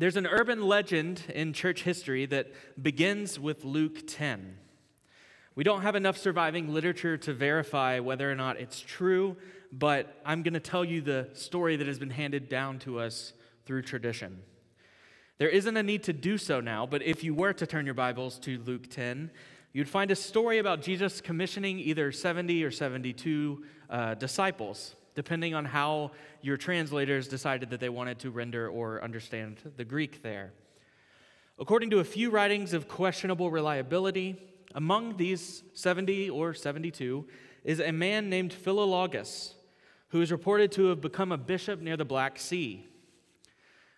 There's an urban legend in church history that begins with Luke 10. We don't have enough surviving literature to verify whether or not it's true, but I'm going to tell you the story that has been handed down to us through tradition. There isn't a need to do so now, but if you were to turn your Bibles to Luke 10, you'd find a story about Jesus commissioning either 70 or 72 uh, disciples depending on how your translators decided that they wanted to render or understand the Greek there. According to a few writings of questionable reliability, among these 70 or 72 is a man named Philologus, who is reported to have become a bishop near the Black Sea.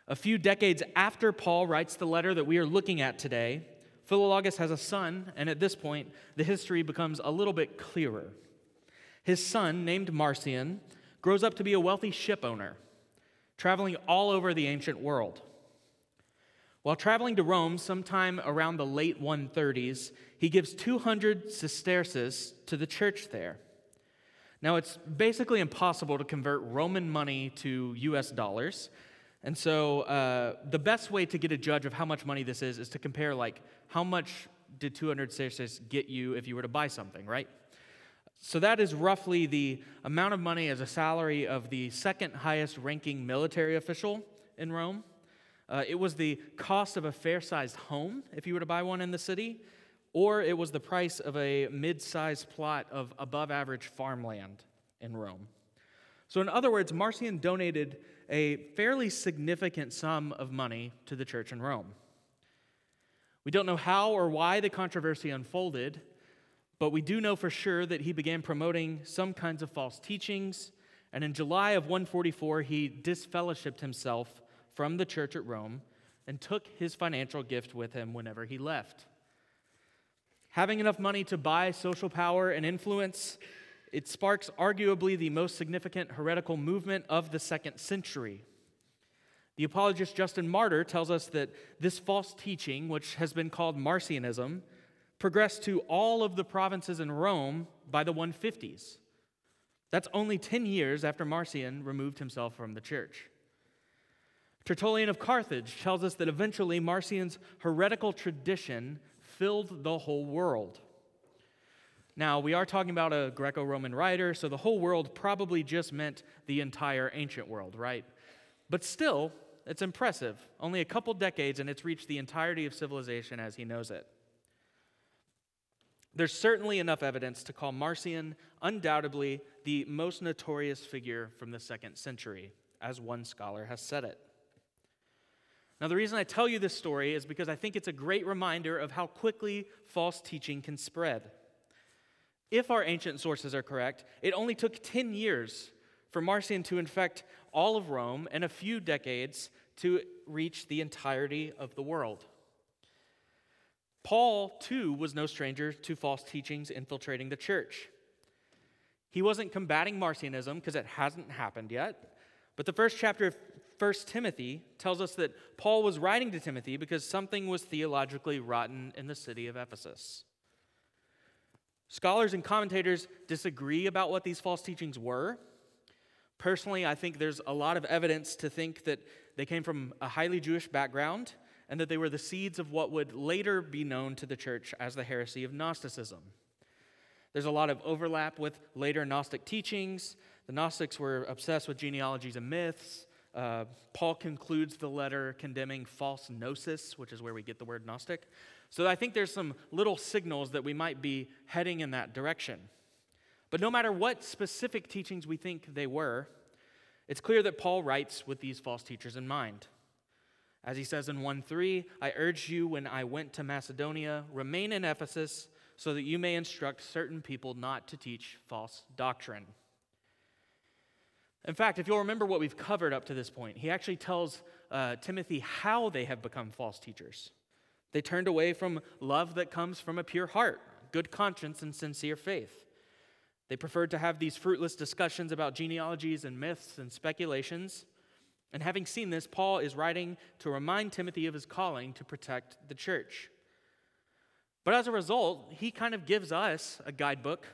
A few decades after Paul writes the letter that we are looking at today, Philologus has a son, and at this point, the history becomes a little bit clearer. His son, named Marcion, grows up to be a wealthy ship owner, traveling all over the ancient world. While traveling to Rome sometime around the late 130s, he gives 200 sesterces to the church there. Now, it's basically impossible to convert Roman money to US dollars. And so, uh, the best way to get a judge of how much money this is is to compare, like, how much did 200 sesterces get you if you were to buy something, right? So that is roughly the amount of money as a salary of the second highest ranking military official in Rome. Uh, it was the cost of a fair sized home if you were to buy one in the city, or it was the price of a mid sized plot of above average farmland in Rome. So, in other words, Marcion donated a fairly significant sum of money to the church in Rome. We don't know how or why the controversy unfolded, but we do know for sure that he began promoting some kinds of false teachings, and in July of 144, he disfellowshipped himself from the church at Rome and took his financial gift with him whenever he left. Having enough money to buy social power and influence, it sparks arguably the most significant heretical movement of the second century. The apologist Justin Martyr tells us that this false teaching, which has been called Marcionism, progressed to all of the provinces in Rome by the 150s. That's only 10 years after Marcion removed himself from the church. Tertullian of Carthage tells us that eventually Marcion's heretical tradition filled the whole world. Now, we are talking about a Greco Roman writer, so the whole world probably just meant the entire ancient world, right? But still, it's impressive. Only a couple decades, and it's reached the entirety of civilization as he knows it. There's certainly enough evidence to call Marcion undoubtedly the most notorious figure from the second century, as one scholar has said it. Now, the reason I tell you this story is because I think it's a great reminder of how quickly false teaching can spread. If our ancient sources are correct, it only took 10 years for Marcion to infect all of Rome and a few decades to reach the entirety of the world. Paul, too, was no stranger to false teachings infiltrating the church. He wasn't combating Marcionism because it hasn't happened yet. But the first chapter of 1 Timothy tells us that Paul was writing to Timothy because something was theologically rotten in the city of Ephesus. Scholars and commentators disagree about what these false teachings were. Personally, I think there's a lot of evidence to think that they came from a highly Jewish background and that they were the seeds of what would later be known to the church as the heresy of Gnosticism. There's a lot of overlap with later Gnostic teachings. The Gnostics were obsessed with genealogies and myths. Uh, Paul concludes the letter condemning false gnosis, which is where we get the word Gnostic. So I think there's some little signals that we might be heading in that direction. But no matter what specific teachings we think they were, it's clear that Paul writes with these false teachers in mind. As he says in 1 3, I urged you when I went to Macedonia, remain in Ephesus so that you may instruct certain people not to teach false doctrine. In fact, if you'll remember what we've covered up to this point, he actually tells uh, Timothy how they have become false teachers. They turned away from love that comes from a pure heart, good conscience, and sincere faith. They preferred to have these fruitless discussions about genealogies and myths and speculations. And having seen this, Paul is writing to remind Timothy of his calling to protect the church. But as a result, he kind of gives us a guidebook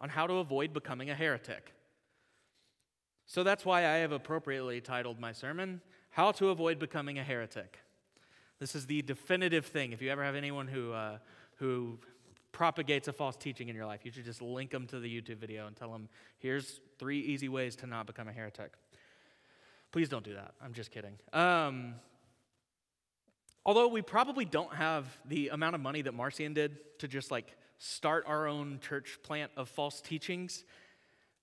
on how to avoid becoming a heretic. So that's why I have appropriately titled my sermon, How to Avoid Becoming a Heretic. This is the definitive thing. If you ever have anyone who, uh, who propagates a false teaching in your life, you should just link them to the YouTube video and tell them, here's three easy ways to not become a heretic. Please don't do that. I'm just kidding. Um, although we probably don't have the amount of money that Marcion did to just like start our own church plant of false teachings,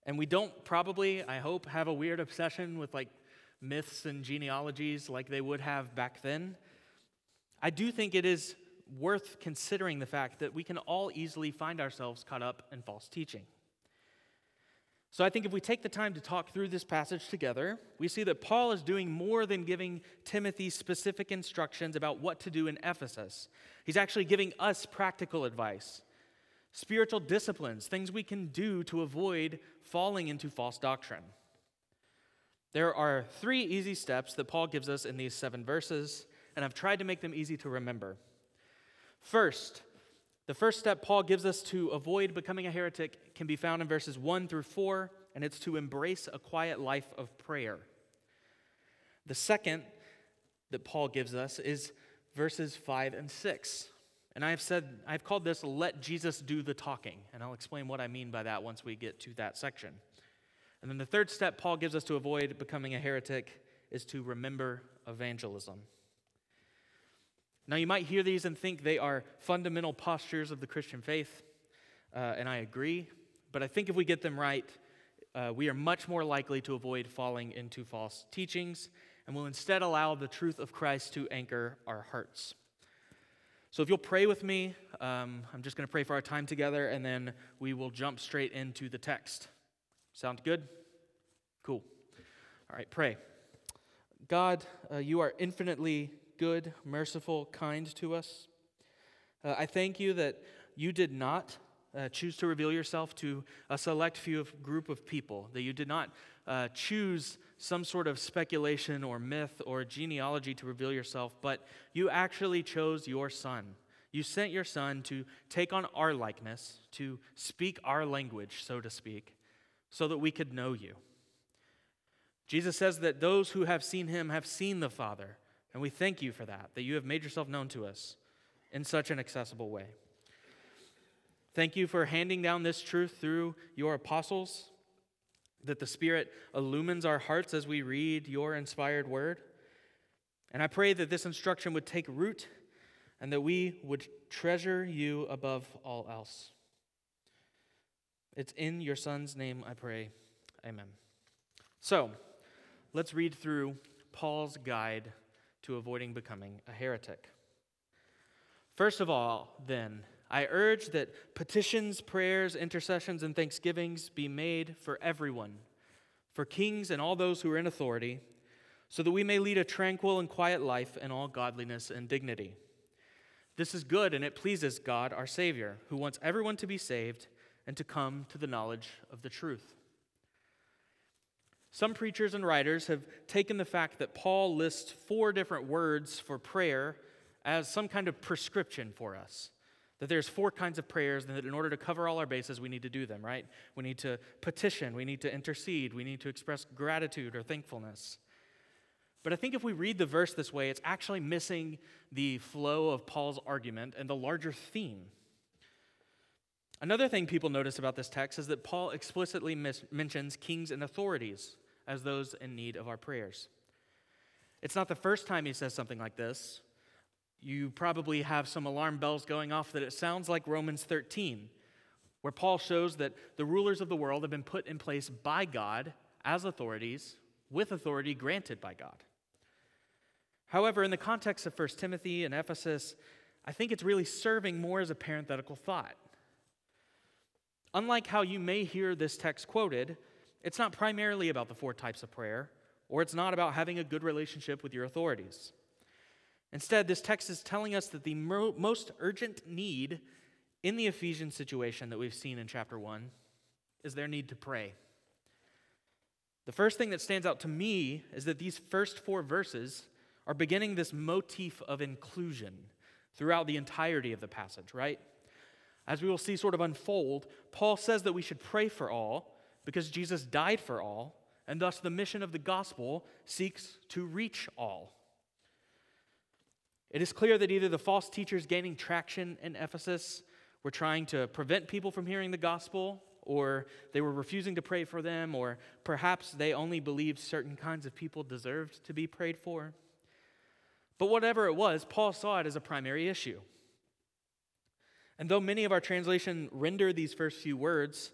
and we don't probably, I hope, have a weird obsession with like myths and genealogies like they would have back then. I do think it is worth considering the fact that we can all easily find ourselves caught up in false teaching. So I think if we take the time to talk through this passage together, we see that Paul is doing more than giving Timothy specific instructions about what to do in Ephesus. He's actually giving us practical advice, spiritual disciplines, things we can do to avoid falling into false doctrine. There are three easy steps that Paul gives us in these seven verses, and I've tried to make them easy to remember. First, the first step Paul gives us to avoid becoming a heretic can be found in verses 1 through 4, and it's to embrace a quiet life of prayer. The second that Paul gives us is verses 5 and 6. And I have said, I've called this let Jesus do the talking, and I'll explain what I mean by that once we get to that section. And then the third step Paul gives us to avoid becoming a heretic is to remember evangelism. Now, you might hear these and think they are fundamental postures of the Christian faith, uh, and I agree. But I think if we get them right, uh, we are much more likely to avoid falling into false teachings and will instead allow the truth of Christ to anchor our hearts. So, if you'll pray with me, um, I'm just going to pray for our time together, and then we will jump straight into the text. Sound good? Cool. All right, pray. God, uh, you are infinitely good, merciful, kind to us. Uh, I thank you that you did not uh, choose to reveal yourself to a select few of, group of people, that you did not uh, choose some sort of speculation or myth or genealogy to reveal yourself, but you actually chose your son. You sent your son to take on our likeness, to speak our language, so to speak, so that we could know you. Jesus says that those who have seen him have seen the Father. And we thank you for that, that you have made yourself known to us in such an accessible way. Thank you for handing down this truth through your apostles, that the Spirit illumines our hearts as we read your inspired word. And I pray that this instruction would take root and that we would treasure you above all else. It's in your Son's name I pray. Amen. So, let's read through Paul's guide to avoiding becoming a heretic. First of all, then, I urge that petitions, prayers, intercessions, and thanksgivings be made for everyone, for kings and all those who are in authority, so that we may lead a tranquil and quiet life in all godliness and dignity. This is good and it pleases God, our Savior, who wants everyone to be saved and to come to the knowledge of the truth. Some preachers and writers have taken the fact that Paul lists four different words for prayer as some kind of prescription for us. That there's four kinds of prayers, and that in order to cover all our bases, we need to do them, right? We need to petition, we need to intercede, we need to express gratitude or thankfulness. But I think if we read the verse this way, it's actually missing the flow of Paul's argument and the larger theme. Another thing people notice about this text is that Paul explicitly mis- mentions kings and authorities as those in need of our prayers. It's not the first time he says something like this. You probably have some alarm bells going off that it sounds like Romans 13, where Paul shows that the rulers of the world have been put in place by God as authorities, with authority granted by God. However, in the context of 1 Timothy and Ephesus, I think it's really serving more as a parenthetical thought. Unlike how you may hear this text quoted, it's not primarily about the four types of prayer, or it's not about having a good relationship with your authorities. Instead, this text is telling us that the mo- most urgent need in the Ephesian situation that we've seen in chapter 1 is their need to pray. The first thing that stands out to me is that these first four verses are beginning this motif of inclusion throughout the entirety of the passage, right? As we will see sort of unfold, Paul says that we should pray for all, because Jesus died for all, and thus the mission of the gospel seeks to reach all. It is clear that either the false teachers gaining traction in Ephesus were trying to prevent people from hearing the gospel, or they were refusing to pray for them, or perhaps they only believed certain kinds of people deserved to be prayed for. But whatever it was, Paul saw it as a primary issue. And though many of our translation render these first few words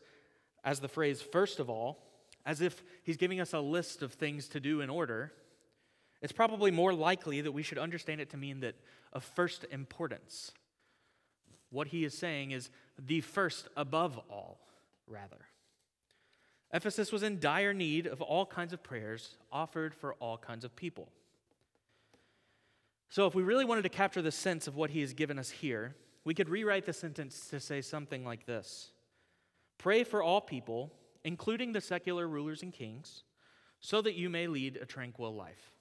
as the phrase first of all, as if he's giving us a list of things to do in order, it's probably more likely that we should understand it to mean that of first importance. What he is saying is the first above all, rather. Ephesus was in dire need of all kinds of prayers offered for all kinds of people. So, if we really wanted to capture the sense of what he has given us here, we could rewrite the sentence to say something like this Pray for all people, including the secular rulers and kings, so that you may lead a tranquil life.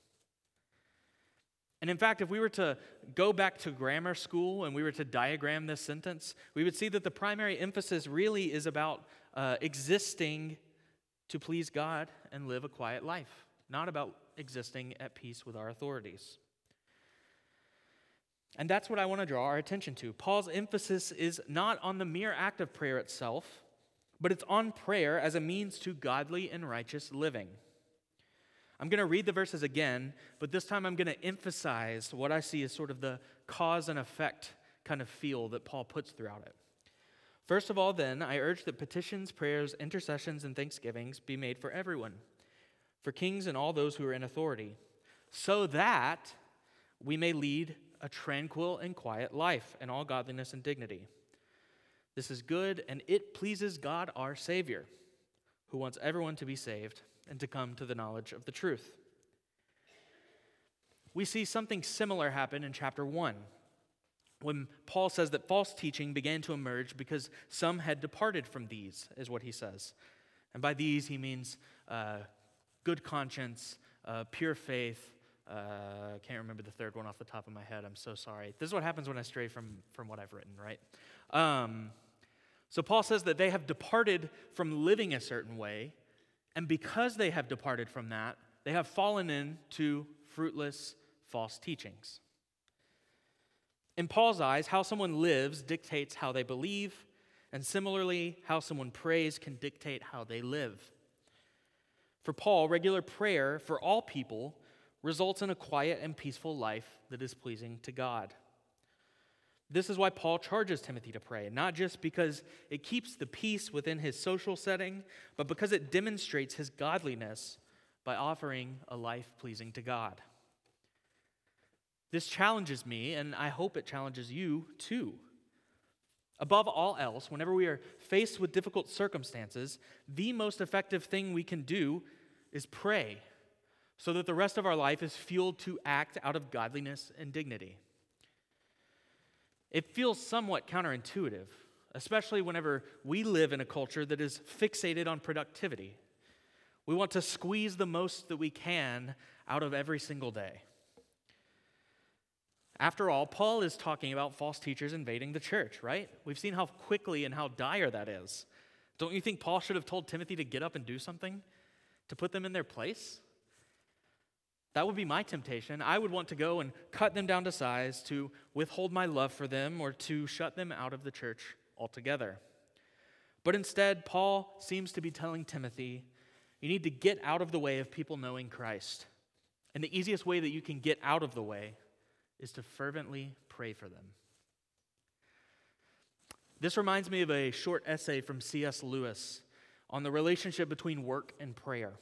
And in fact, if we were to go back to grammar school and we were to diagram this sentence, we would see that the primary emphasis really is about uh, existing to please God and live a quiet life, not about existing at peace with our authorities. And that's what I want to draw our attention to. Paul's emphasis is not on the mere act of prayer itself, but it's on prayer as a means to godly and righteous living. I'm going to read the verses again, but this time I'm going to emphasize what I see as sort of the cause and effect kind of feel that Paul puts throughout it. First of all, then, I urge that petitions, prayers, intercessions, and thanksgivings be made for everyone, for kings and all those who are in authority, so that we may lead a tranquil and quiet life in all godliness and dignity. This is good, and it pleases God our Savior, who wants everyone to be saved and to come to the knowledge of the truth. We see something similar happen in chapter 1 when Paul says that false teaching began to emerge because some had departed from these, is what he says. And by these, he means uh, good conscience, uh, pure faith, uh, I can't remember the third one off the top of my head. I'm so sorry. This is what happens when I stray from, from what I've written, right? Um, so Paul says that they have departed from living a certain way, and because they have departed from that, they have fallen into fruitless false teachings. In Paul's eyes, how someone lives dictates how they believe, and similarly, how someone prays can dictate how they live. For Paul, regular prayer for all people results in a quiet and peaceful life that is pleasing to God. This is why Paul charges Timothy to pray, not just because it keeps the peace within his social setting, but because it demonstrates his godliness by offering a life pleasing to God. This challenges me, and I hope it challenges you too. Above all else, whenever we are faced with difficult circumstances, the most effective thing we can do is pray so that the rest of our life is fueled to act out of godliness and dignity. It feels somewhat counterintuitive, especially whenever we live in a culture that is fixated on productivity. We want to squeeze the most that we can out of every single day. After all, Paul is talking about false teachers invading the church, right? We've seen how quickly and how dire that is. Don't you think Paul should have told Timothy to get up and do something to put them in their place? That would be my temptation. I would want to go and cut them down to size, to withhold my love for them, or to shut them out of the church altogether. But instead, Paul seems to be telling Timothy, you need to get out of the way of people knowing Christ. And the easiest way that you can get out of the way is to fervently pray for them. This reminds me of a short essay from C.S. Lewis on the relationship between work and prayer.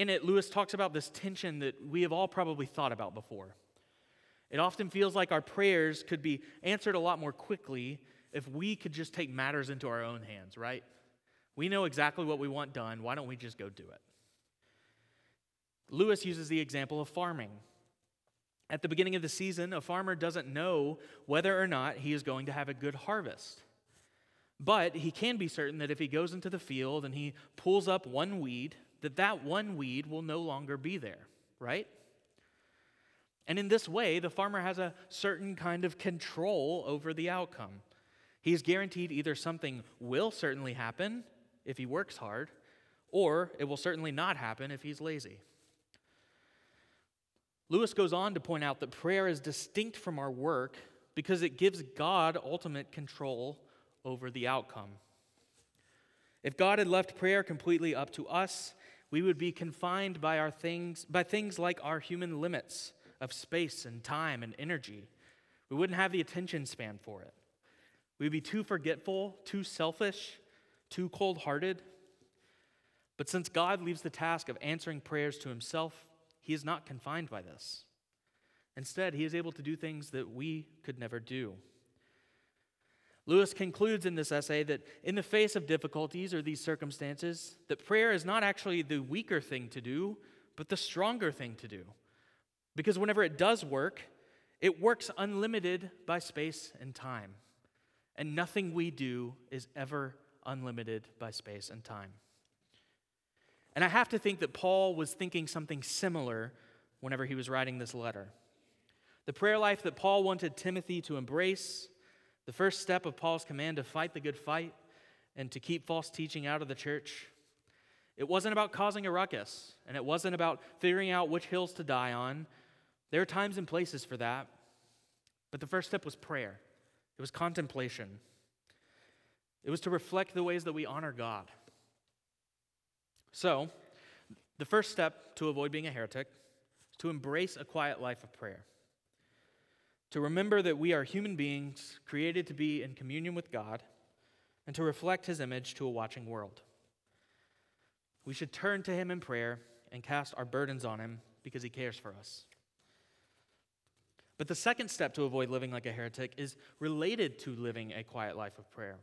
In it, Lewis talks about this tension that we have all probably thought about before. It often feels like our prayers could be answered a lot more quickly if we could just take matters into our own hands, right? We know exactly what we want done. Why don't we just go do it? Lewis uses the example of farming. At the beginning of the season, a farmer doesn't know whether or not he is going to have a good harvest. But he can be certain that if he goes into the field and he pulls up one weed, that that one weed will no longer be there, right? And in this way, the farmer has a certain kind of control over the outcome. He's guaranteed either something will certainly happen if he works hard, or it will certainly not happen if he's lazy. Lewis goes on to point out that prayer is distinct from our work because it gives God ultimate control over the outcome. If God had left prayer completely up to us, we would be confined by our things by things like our human limits of space and time and energy. We wouldn't have the attention span for it. We'd be too forgetful, too selfish, too cold-hearted. But since God leaves the task of answering prayers to himself, he is not confined by this. Instead, he is able to do things that we could never do. Lewis concludes in this essay that in the face of difficulties or these circumstances, that prayer is not actually the weaker thing to do, but the stronger thing to do. Because whenever it does work, it works unlimited by space and time. And nothing we do is ever unlimited by space and time. And I have to think that Paul was thinking something similar whenever he was writing this letter. The prayer life that Paul wanted Timothy to embrace the first step of Paul's command to fight the good fight and to keep false teaching out of the church, it wasn't about causing a ruckus, and it wasn't about figuring out which hills to die on. There are times and places for that. But the first step was prayer, it was contemplation. It was to reflect the ways that we honor God. So, the first step to avoid being a heretic is to embrace a quiet life of prayer to remember that we are human beings created to be in communion with God and to reflect his image to a watching world. We should turn to him in prayer and cast our burdens on him because he cares for us. But the second step to avoid living like a heretic is related to living a quiet life of prayer.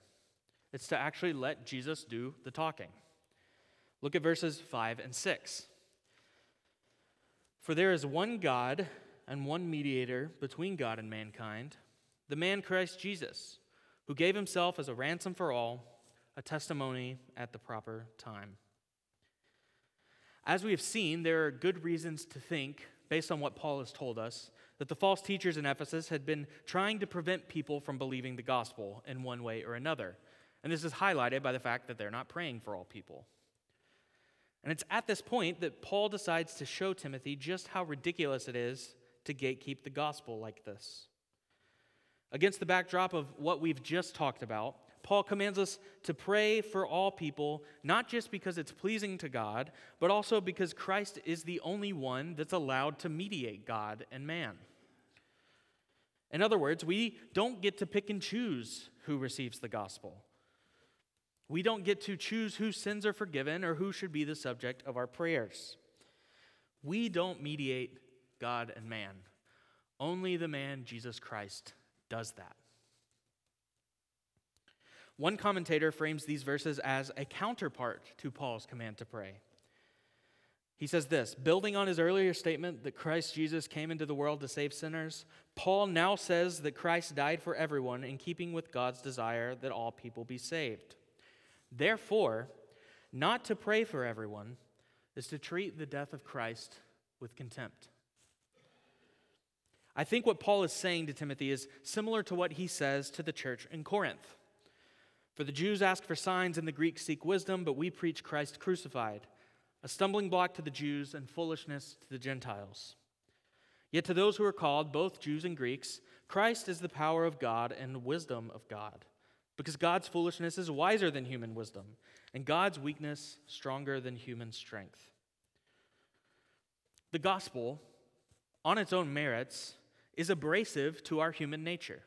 It's to actually let Jesus do the talking. Look at verses 5 and 6. For there is one God and one mediator between God and mankind, the man Christ Jesus, who gave himself as a ransom for all, a testimony at the proper time. As we have seen, there are good reasons to think, based on what Paul has told us, that the false teachers in Ephesus had been trying to prevent people from believing the gospel in one way or another. And this is highlighted by the fact that they're not praying for all people. And it's at this point that Paul decides to show Timothy just how ridiculous it is to gatekeep the gospel like this. Against the backdrop of what we've just talked about, Paul commands us to pray for all people, not just because it's pleasing to God, but also because Christ is the only one that's allowed to mediate God and man. In other words, we don't get to pick and choose who receives the gospel. We don't get to choose whose sins are forgiven or who should be the subject of our prayers. We don't mediate God and man. Only the man, Jesus Christ, does that. One commentator frames these verses as a counterpart to Paul's command to pray. He says this building on his earlier statement that Christ Jesus came into the world to save sinners, Paul now says that Christ died for everyone in keeping with God's desire that all people be saved. Therefore, not to pray for everyone is to treat the death of Christ with contempt. I think what Paul is saying to Timothy is similar to what he says to the church in Corinth. For the Jews ask for signs and the Greeks seek wisdom, but we preach Christ crucified, a stumbling block to the Jews and foolishness to the Gentiles. Yet to those who are called, both Jews and Greeks, Christ is the power of God and wisdom of God, because God's foolishness is wiser than human wisdom, and God's weakness stronger than human strength. The gospel, on its own merits, is abrasive to our human nature.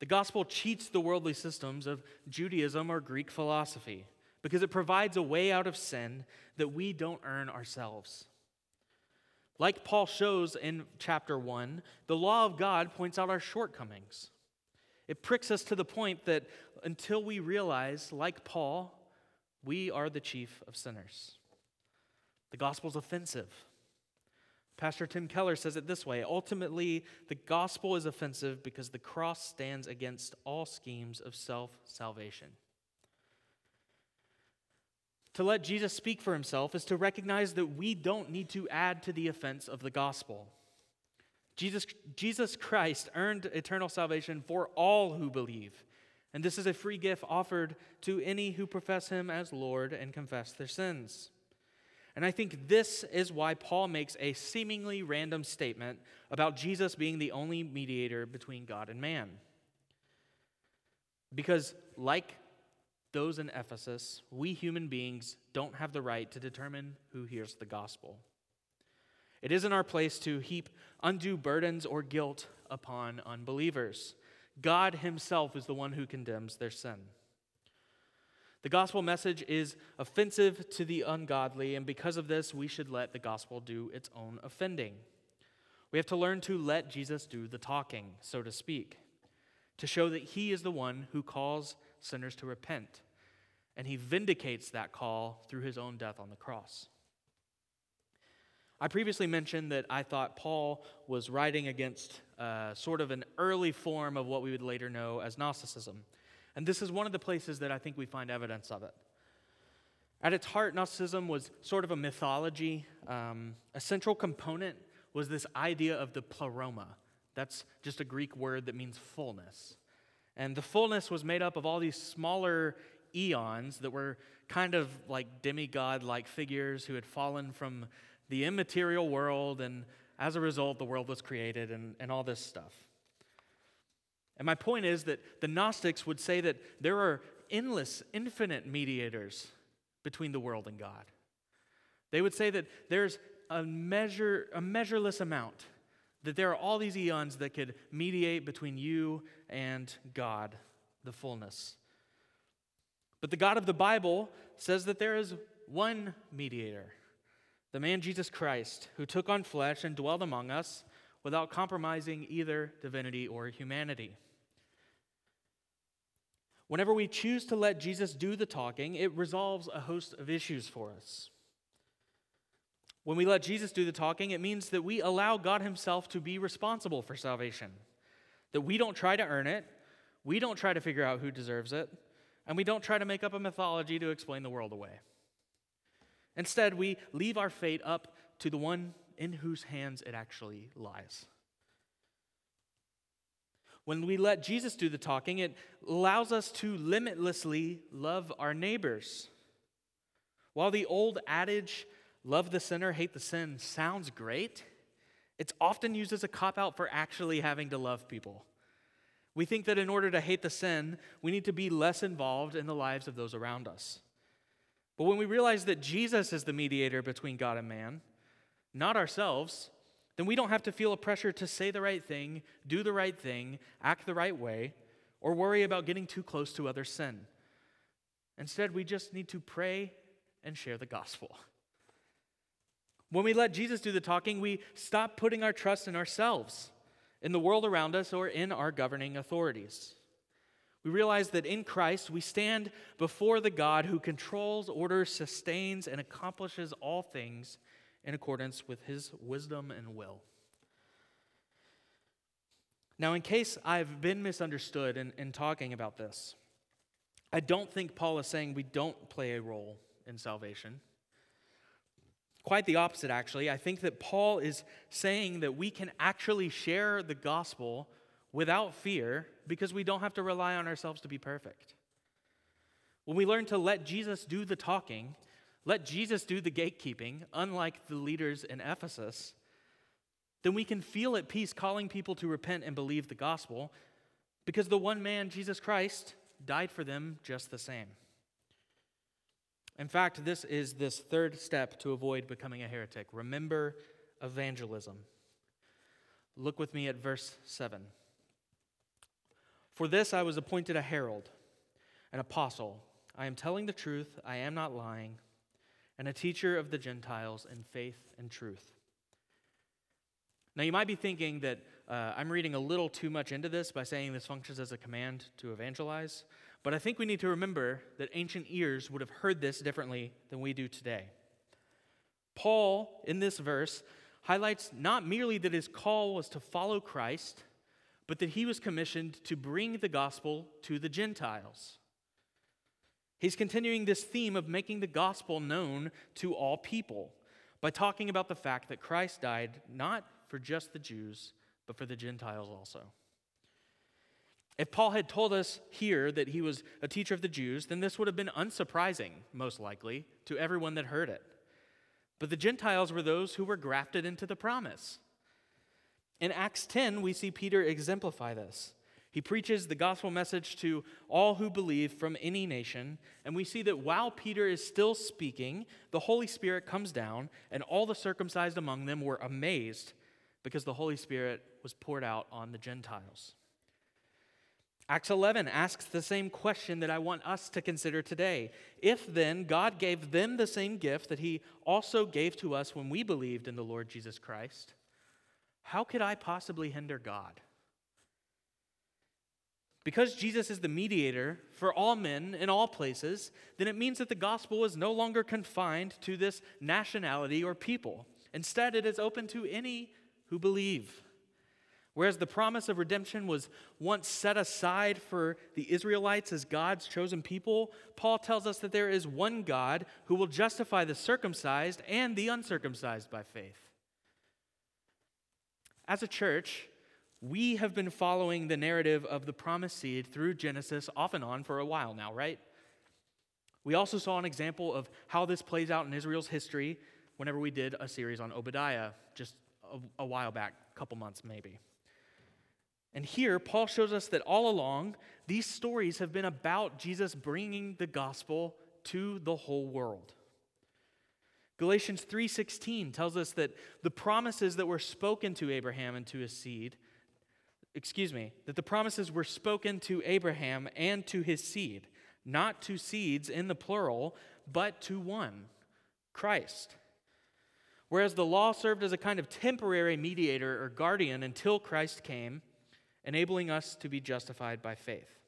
The gospel cheats the worldly systems of Judaism or Greek philosophy because it provides a way out of sin that we don't earn ourselves. Like Paul shows in chapter 1, the law of God points out our shortcomings. It pricks us to the point that until we realize, like Paul, we are the chief of sinners. The gospel's offensive. Pastor Tim Keller says it this way Ultimately, the gospel is offensive because the cross stands against all schemes of self salvation. To let Jesus speak for himself is to recognize that we don't need to add to the offense of the gospel. Jesus, Jesus Christ earned eternal salvation for all who believe. And this is a free gift offered to any who profess him as Lord and confess their sins. And I think this is why Paul makes a seemingly random statement about Jesus being the only mediator between God and man. Because, like those in Ephesus, we human beings don't have the right to determine who hears the gospel. It isn't our place to heap undue burdens or guilt upon unbelievers. God Himself is the one who condemns their sin. The gospel message is offensive to the ungodly, and because of this, we should let the gospel do its own offending. We have to learn to let Jesus do the talking, so to speak, to show that He is the one who calls sinners to repent, and He vindicates that call through His own death on the cross. I previously mentioned that I thought Paul was writing against uh, sort of an early form of what we would later know as Gnosticism. And this is one of the places that I think we find evidence of it. At its heart, Gnosticism was sort of a mythology. Um, a central component was this idea of the pleroma. That's just a Greek word that means fullness. And the fullness was made up of all these smaller eons that were kind of like demigod like figures who had fallen from the immaterial world, and as a result, the world was created and, and all this stuff. And my point is that the Gnostics would say that there are endless, infinite mediators between the world and God. They would say that there's a measure, a measureless amount, that there are all these eons that could mediate between you and God, the fullness. But the God of the Bible says that there is one mediator, the man Jesus Christ, who took on flesh and dwelled among us without compromising either divinity or humanity. Whenever we choose to let Jesus do the talking, it resolves a host of issues for us. When we let Jesus do the talking, it means that we allow God Himself to be responsible for salvation. That we don't try to earn it, we don't try to figure out who deserves it, and we don't try to make up a mythology to explain the world away. Instead, we leave our fate up to the one in whose hands it actually lies. When we let Jesus do the talking, it allows us to limitlessly love our neighbors. While the old adage, love the sinner, hate the sin, sounds great, it's often used as a cop out for actually having to love people. We think that in order to hate the sin, we need to be less involved in the lives of those around us. But when we realize that Jesus is the mediator between God and man, not ourselves, then we don't have to feel a pressure to say the right thing, do the right thing, act the right way, or worry about getting too close to other sin. Instead, we just need to pray and share the gospel. When we let Jesus do the talking, we stop putting our trust in ourselves, in the world around us, or in our governing authorities. We realize that in Christ we stand before the God who controls, orders, sustains, and accomplishes all things in accordance with his wisdom and will. Now, in case I've been misunderstood in, in talking about this, I don't think Paul is saying we don't play a role in salvation. Quite the opposite, actually. I think that Paul is saying that we can actually share the gospel without fear because we don't have to rely on ourselves to be perfect. When we learn to let Jesus do the talking, let Jesus do the gatekeeping, unlike the leaders in Ephesus, then we can feel at peace calling people to repent and believe the gospel because the one man, Jesus Christ, died for them just the same. In fact, this is this third step to avoid becoming a heretic. Remember evangelism. Look with me at verse 7. For this I was appointed a herald, an apostle. I am telling the truth, I am not lying and a teacher of the Gentiles in faith and truth. Now, you might be thinking that uh, I'm reading a little too much into this by saying this functions as a command to evangelize, but I think we need to remember that ancient ears would have heard this differently than we do today. Paul, in this verse, highlights not merely that his call was to follow Christ, but that he was commissioned to bring the gospel to the Gentiles. He's continuing this theme of making the gospel known to all people by talking about the fact that Christ died not for just the Jews, but for the Gentiles also. If Paul had told us here that he was a teacher of the Jews, then this would have been unsurprising, most likely, to everyone that heard it. But the Gentiles were those who were grafted into the promise. In Acts 10, we see Peter exemplify this. He preaches the gospel message to all who believe from any nation, and we see that while Peter is still speaking, the Holy Spirit comes down, and all the circumcised among them were amazed because the Holy Spirit was poured out on the Gentiles. Acts 11 asks the same question that I want us to consider today. If then God gave them the same gift that he also gave to us when we believed in the Lord Jesus Christ, how could I possibly hinder God? Because Jesus is the mediator for all men in all places, then it means that the gospel is no longer confined to this nationality or people. Instead, it is open to any who believe. Whereas the promise of redemption was once set aside for the Israelites as God's chosen people, Paul tells us that there is one God who will justify the circumcised and the uncircumcised by faith. As a church, we have been following the narrative of the promised seed through Genesis off and on for a while now, right? We also saw an example of how this plays out in Israel's history whenever we did a series on Obadiah just a, a while back, a couple months maybe. And here, Paul shows us that all along, these stories have been about Jesus bringing the gospel to the whole world. Galatians 3:16 tells us that the promises that were spoken to Abraham and to his seed excuse me, that the promises were spoken to Abraham and to his seed, not to seeds in the plural, but to one, Christ. Whereas the law served as a kind of temporary mediator or guardian until Christ came, enabling us to be justified by faith.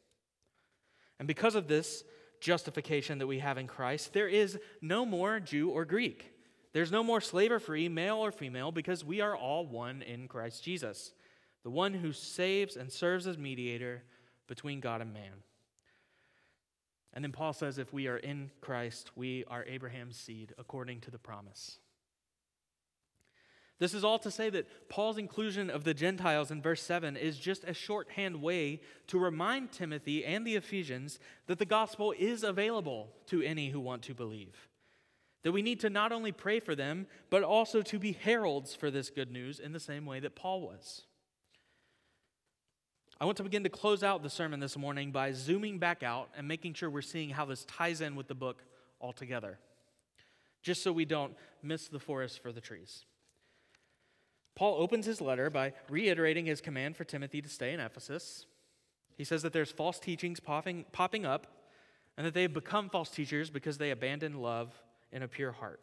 And because of this justification that we have in Christ, there is no more Jew or Greek. There's no more slave or free, male or female, because we are all one in Christ Jesus the one who saves and serves as mediator between God and man. And then Paul says, if we are in Christ, we are Abraham's seed according to the promise. This is all to say that Paul's inclusion of the Gentiles in verse 7 is just a shorthand way to remind Timothy and the Ephesians that the gospel is available to any who want to believe. That we need to not only pray for them, but also to be heralds for this good news in the same way that Paul was. I want to begin to close out the sermon this morning by zooming back out and making sure we're seeing how this ties in with the book altogether, just so we don't miss the forest for the trees. Paul opens his letter by reiterating his command for Timothy to stay in Ephesus. He says that there's false teachings popping, popping up and that they have become false teachers because they abandon love in a pure heart.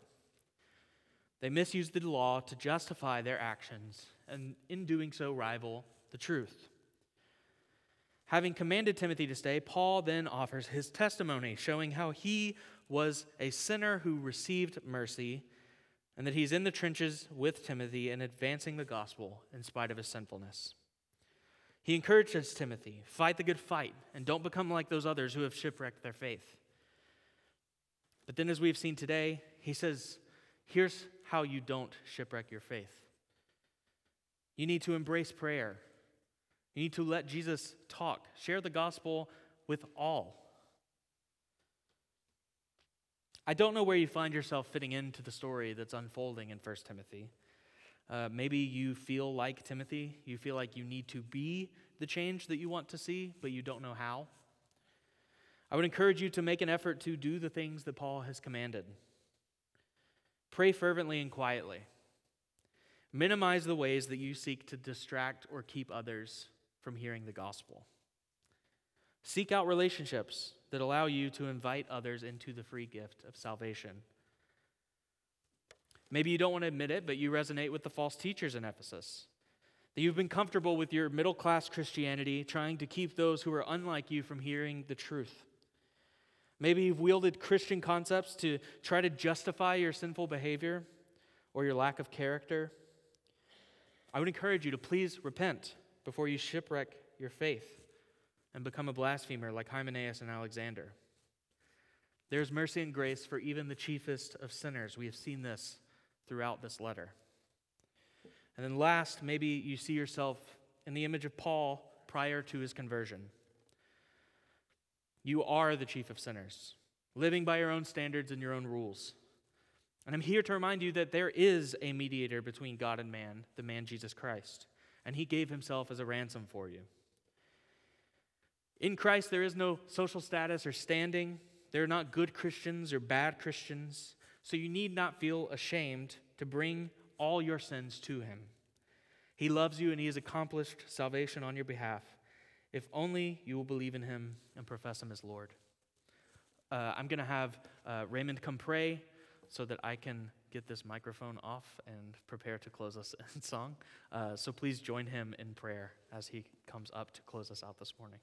They misuse the law to justify their actions, and in doing so, rival the truth. Having commanded Timothy to stay, Paul then offers his testimony, showing how he was a sinner who received mercy and that he's in the trenches with Timothy and advancing the gospel in spite of his sinfulness. He encourages Timothy fight the good fight and don't become like those others who have shipwrecked their faith. But then, as we've seen today, he says, here's how you don't shipwreck your faith. You need to embrace prayer you need to let Jesus talk, share the gospel with all. I don't know where you find yourself fitting into the story that's unfolding in 1 Timothy. Uh, maybe you feel like Timothy. You feel like you need to be the change that you want to see, but you don't know how. I would encourage you to make an effort to do the things that Paul has commanded. Pray fervently and quietly. Minimize the ways that you seek to distract or keep others from hearing the gospel. Seek out relationships that allow you to invite others into the free gift of salvation. Maybe you don't want to admit it, but you resonate with the false teachers in Ephesus. That you've been comfortable with your middle class Christianity, trying to keep those who are unlike you from hearing the truth. Maybe you've wielded Christian concepts to try to justify your sinful behavior or your lack of character. I would encourage you to please repent before you shipwreck your faith and become a blasphemer like Hymenaeus and Alexander. There's mercy and grace for even the chiefest of sinners. We have seen this throughout this letter. And then, last, maybe you see yourself in the image of Paul prior to his conversion. You are the chief of sinners, living by your own standards and your own rules. And I'm here to remind you that there is a mediator between God and man, the man Jesus Christ, and he gave himself as a ransom for you. In Christ, there is no social status or standing. There are not good Christians or bad Christians. So you need not feel ashamed to bring all your sins to him. He loves you and he has accomplished salvation on your behalf. If only you will believe in him and profess him as Lord. Uh, I'm going to have uh, Raymond come pray so that I can get this microphone off and prepare to close us in song. Uh, so please join him in prayer as he comes up to close us out this morning.